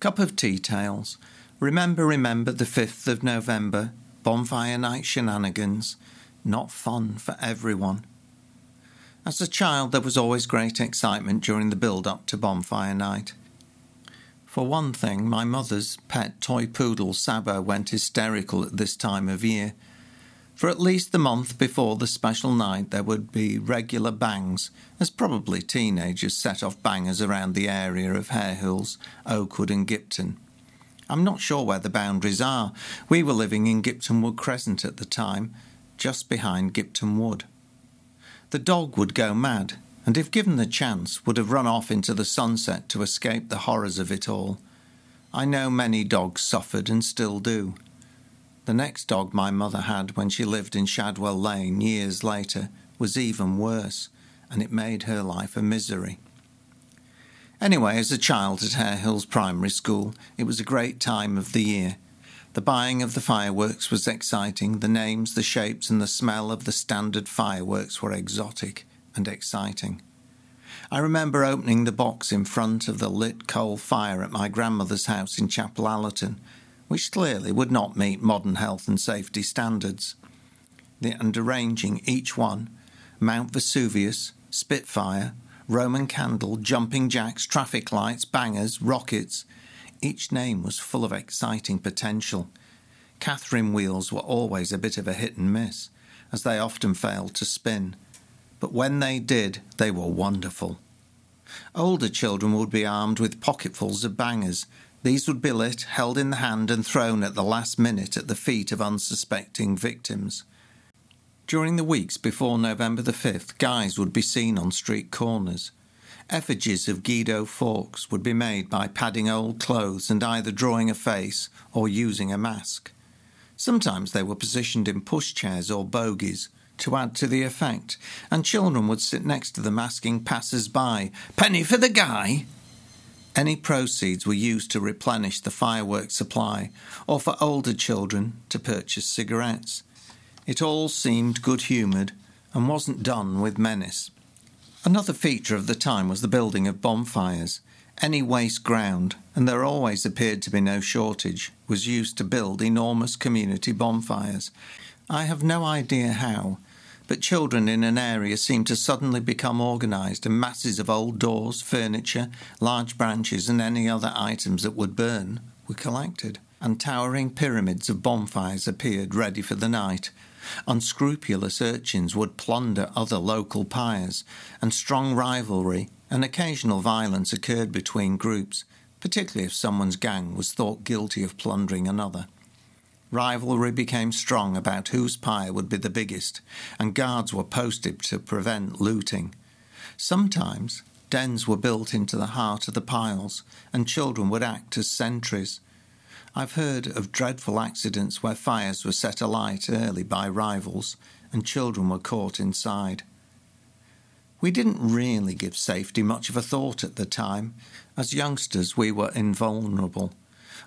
Cup of tea tales. Remember, remember the 5th of November. Bonfire night shenanigans. Not fun for everyone. As a child, there was always great excitement during the build up to bonfire night. For one thing, my mother's pet toy poodle Sabo went hysterical at this time of year. For at least the month before the special night, there would be regular bangs, as probably teenagers set off bangers around the area of Harehills, Oakwood, and Gipton. I'm not sure where the boundaries are. We were living in Gipton Wood Crescent at the time, just behind Gipton Wood. The dog would go mad, and if given the chance, would have run off into the sunset to escape the horrors of it all. I know many dogs suffered and still do. The next dog my mother had when she lived in Shadwell Lane years later was even worse, and it made her life a misery. Anyway, as a child at Harehills Primary School, it was a great time of the year. The buying of the fireworks was exciting, the names, the shapes, and the smell of the standard fireworks were exotic and exciting. I remember opening the box in front of the lit coal fire at my grandmother's house in Chapel Allerton which clearly would not meet modern health and safety standards, and arranging each one Mount Vesuvius, Spitfire, Roman Candle, Jumping Jacks, traffic lights, bangers, rockets. Each name was full of exciting potential. Catherine wheels were always a bit of a hit and miss, as they often failed to spin. But when they did, they were wonderful. Older children would be armed with pocketfuls of bangers these would be lit, held in the hand, and thrown at the last minute at the feet of unsuspecting victims. During the weeks before November the 5th, guys would be seen on street corners. Effigies of Guido Fawkes would be made by padding old clothes and either drawing a face or using a mask. Sometimes they were positioned in pushchairs or bogies to add to the effect, and children would sit next to them asking passers by, Penny for the guy? Any proceeds were used to replenish the fireworks supply or for older children to purchase cigarettes. It all seemed good humoured and wasn't done with menace. Another feature of the time was the building of bonfires. Any waste ground, and there always appeared to be no shortage, was used to build enormous community bonfires. I have no idea how, but children in an area seemed to suddenly become organised, and masses of old doors, furniture, large branches, and any other items that would burn were collected, and towering pyramids of bonfires appeared ready for the night. Unscrupulous urchins would plunder other local pyres, and strong rivalry and occasional violence occurred between groups, particularly if someone's gang was thought guilty of plundering another. Rivalry became strong about whose pyre would be the biggest, and guards were posted to prevent looting. Sometimes dens were built into the heart of the piles, and children would act as sentries. I've heard of dreadful accidents where fires were set alight early by rivals, and children were caught inside. We didn't really give safety much of a thought at the time. As youngsters, we were invulnerable,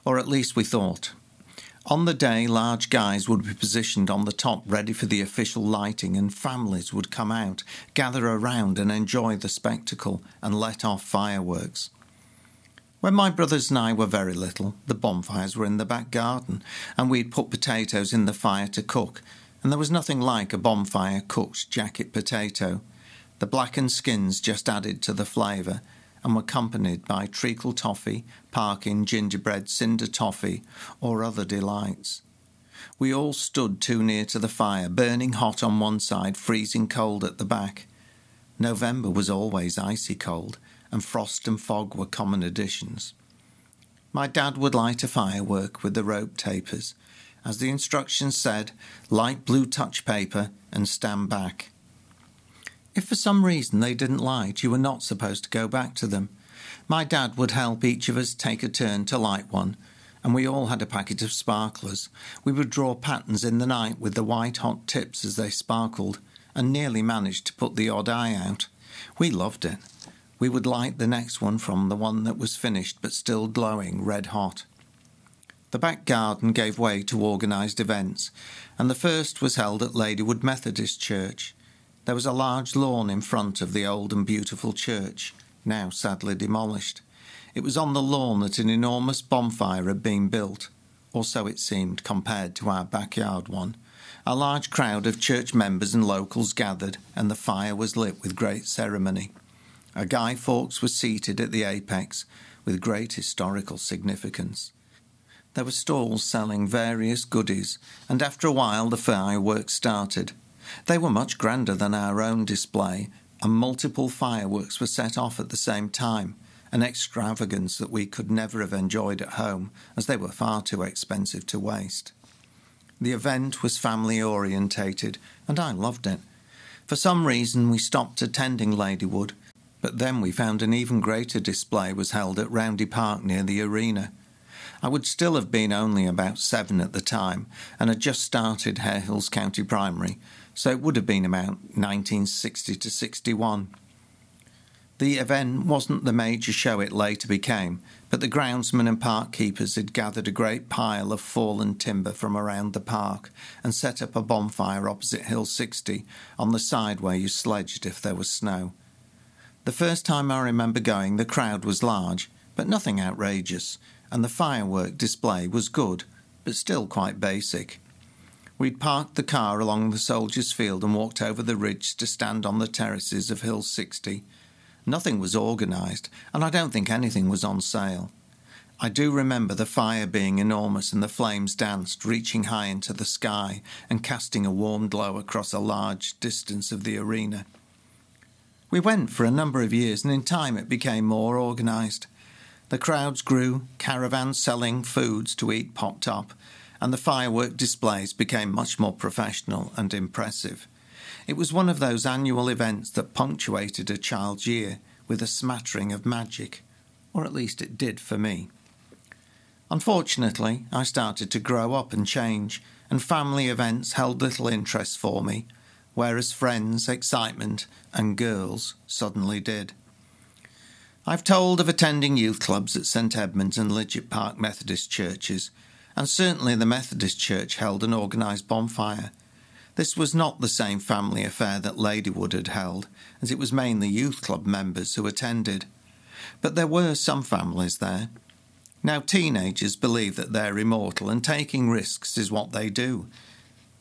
or at least we thought. On the day, large guys would be positioned on the top ready for the official lighting, and families would come out, gather around, and enjoy the spectacle and let off fireworks. When my brothers and I were very little, the bonfires were in the back garden, and we'd put potatoes in the fire to cook, and there was nothing like a bonfire cooked jacket potato. The blackened skins just added to the flavour, and were accompanied by treacle toffee, parkin, gingerbread, cinder toffee, or other delights. We all stood too near to the fire, burning hot on one side, freezing cold at the back. November was always icy cold, and frost and fog were common additions. My dad would light a firework with the rope tapers. As the instructions said, light blue touch paper and stand back. If for some reason they didn't light, you were not supposed to go back to them. My dad would help each of us take a turn to light one, and we all had a packet of sparklers. We would draw patterns in the night with the white hot tips as they sparkled, and nearly managed to put the odd eye out. We loved it. We would light the next one from the one that was finished but still glowing red hot. The back garden gave way to organised events, and the first was held at Ladywood Methodist Church. There was a large lawn in front of the old and beautiful church, now sadly demolished. It was on the lawn that an enormous bonfire had been built, or so it seemed compared to our backyard one. A large crowd of church members and locals gathered, and the fire was lit with great ceremony. A Guy Fawkes was seated at the apex with great historical significance. There were stalls selling various goodies, and after a while the fireworks started. They were much grander than our own display, and multiple fireworks were set off at the same time, an extravagance that we could never have enjoyed at home, as they were far too expensive to waste. The event was family orientated, and I loved it. For some reason, we stopped attending Ladywood, but then we found an even greater display was held at Roundhay Park near the arena. I would still have been only about seven at the time, and had just started Harehills County Primary, so it would have been about 1960 to 61. The event wasn't the major show it later became, but the groundsmen and park keepers had gathered a great pile of fallen timber from around the park and set up a bonfire opposite Hill 60 on the side where you sledged if there was snow. The first time I remember going, the crowd was large, but nothing outrageous, and the firework display was good, but still quite basic. We'd parked the car along the soldiers' field and walked over the ridge to stand on the terraces of Hill 60 Nothing was organised, and I don't think anything was on sale. I do remember the fire being enormous and the flames danced, reaching high into the sky and casting a warm glow across a large distance of the arena. We went for a number of years, and in time it became more organised. The crowds grew, caravans selling foods to eat popped up, and the firework displays became much more professional and impressive. It was one of those annual events that punctuated a child's year with a smattering of magic, or at least it did for me. Unfortunately, I started to grow up and change, and family events held little interest for me, whereas friends, excitement, and girls suddenly did. I've told of attending youth clubs at St Edmunds and Lidgett Park Methodist churches, and certainly the Methodist Church held an organised bonfire this was not the same family affair that Ladywood had held, as it was mainly youth club members who attended. But there were some families there. Now, teenagers believe that they're immortal, and taking risks is what they do.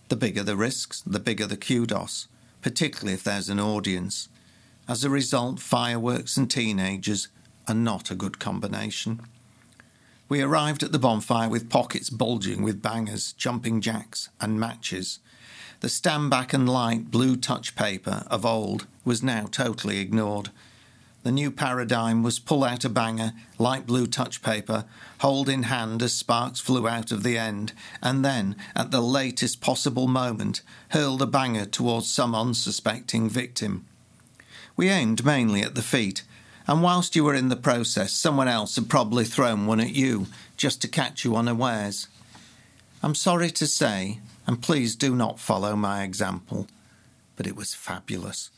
The bigger the risks, the bigger the kudos, particularly if there's an audience. As a result, fireworks and teenagers are not a good combination. We arrived at the bonfire with pockets bulging with bangers, jumping jacks, and matches. The stand back and light blue touch paper of old was now totally ignored. The new paradigm was pull out a banger, light blue touch paper, hold in hand as sparks flew out of the end, and then, at the latest possible moment, hurl the banger towards some unsuspecting victim. We aimed mainly at the feet, and whilst you were in the process, someone else had probably thrown one at you, just to catch you unawares. I'm sorry to say, and please do not follow my example, but it was fabulous.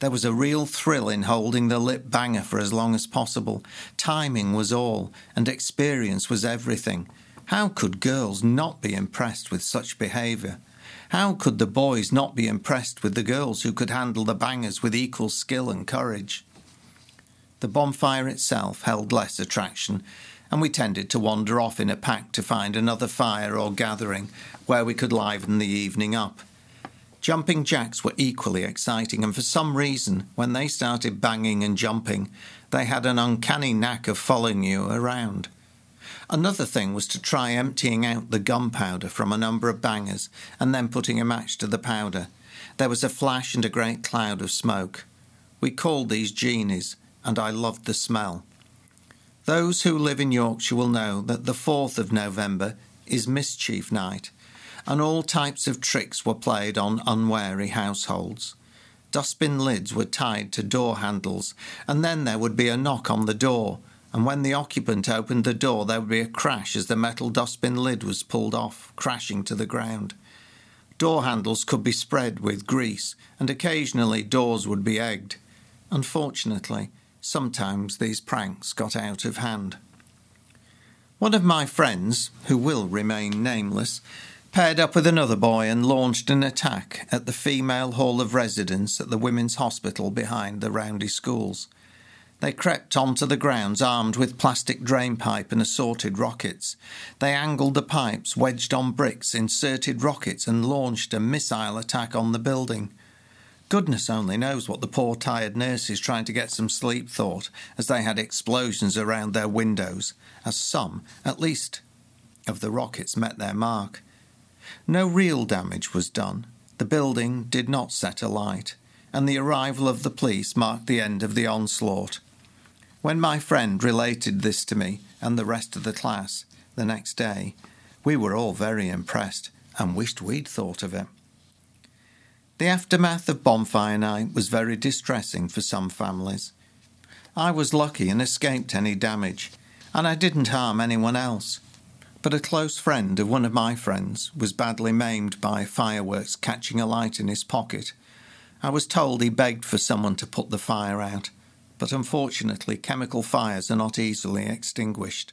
There was a real thrill in holding the lip banger for as long as possible. Timing was all, and experience was everything. How could girls not be impressed with such behaviour? How could the boys not be impressed with the girls who could handle the bangers with equal skill and courage? The bonfire itself held less attraction, and we tended to wander off in a pack to find another fire or gathering where we could liven the evening up. Jumping jacks were equally exciting, and for some reason, when they started banging and jumping, they had an uncanny knack of following you around. Another thing was to try emptying out the gunpowder from a number of bangers and then putting a match to the powder. There was a flash and a great cloud of smoke. We called these genies, and I loved the smell. Those who live in Yorkshire will know that the 4th of November is Mischief Night, and all types of tricks were played on unwary households. Dustbin lids were tied to door handles, and then there would be a knock on the door, and when the occupant opened the door, there would be a crash as the metal dustbin lid was pulled off, crashing to the ground. Door handles could be spread with grease, and occasionally doors would be egged. Unfortunately, Sometimes these pranks got out of hand. One of my friends, who will remain nameless, paired up with another boy and launched an attack at the female hall of residence at the women's hospital behind the Roundhay schools. They crept onto the grounds armed with plastic drain pipe and assorted rockets. They angled the pipes, wedged on bricks, inserted rockets, and launched a missile attack on the building. Goodness only knows what the poor tired nurses trying to get some sleep thought as they had explosions around their windows, as some, at least, of the rockets met their mark. No real damage was done. The building did not set alight, and the arrival of the police marked the end of the onslaught. When my friend related this to me and the rest of the class the next day, we were all very impressed and wished we'd thought of it. The aftermath of bonfire night was very distressing for some families. I was lucky and escaped any damage, and I didn't harm anyone else. But a close friend of one of my friends was badly maimed by fireworks catching alight in his pocket. I was told he begged for someone to put the fire out, but unfortunately, chemical fires are not easily extinguished.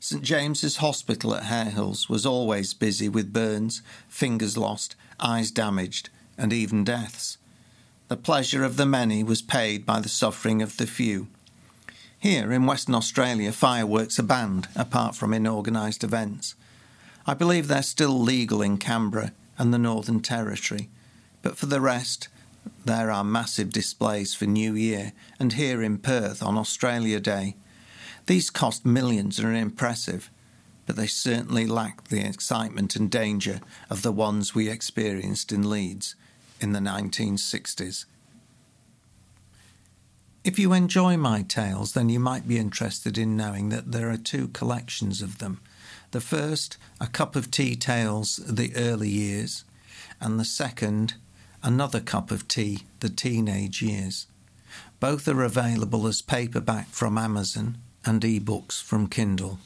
St James's Hospital at Harehills was always busy with burns, fingers lost, eyes damaged, and even deaths. The pleasure of the many was paid by the suffering of the few. Here in Western Australia, fireworks are banned, apart from in organised events. I believe they're still legal in Canberra and the Northern Territory, but for the rest, there are massive displays for New Year and here in Perth on Australia Day. These cost millions and are impressive, but they certainly lack the excitement and danger of the ones we experienced in Leeds in the 1960s. If you enjoy my tales, then you might be interested in knowing that there are two collections of them. The first, A Cup of Tea Tales, The Early Years, and the second, Another Cup of Tea, The Teenage Years. Both are available as paperback from Amazon and ebooks from Kindle.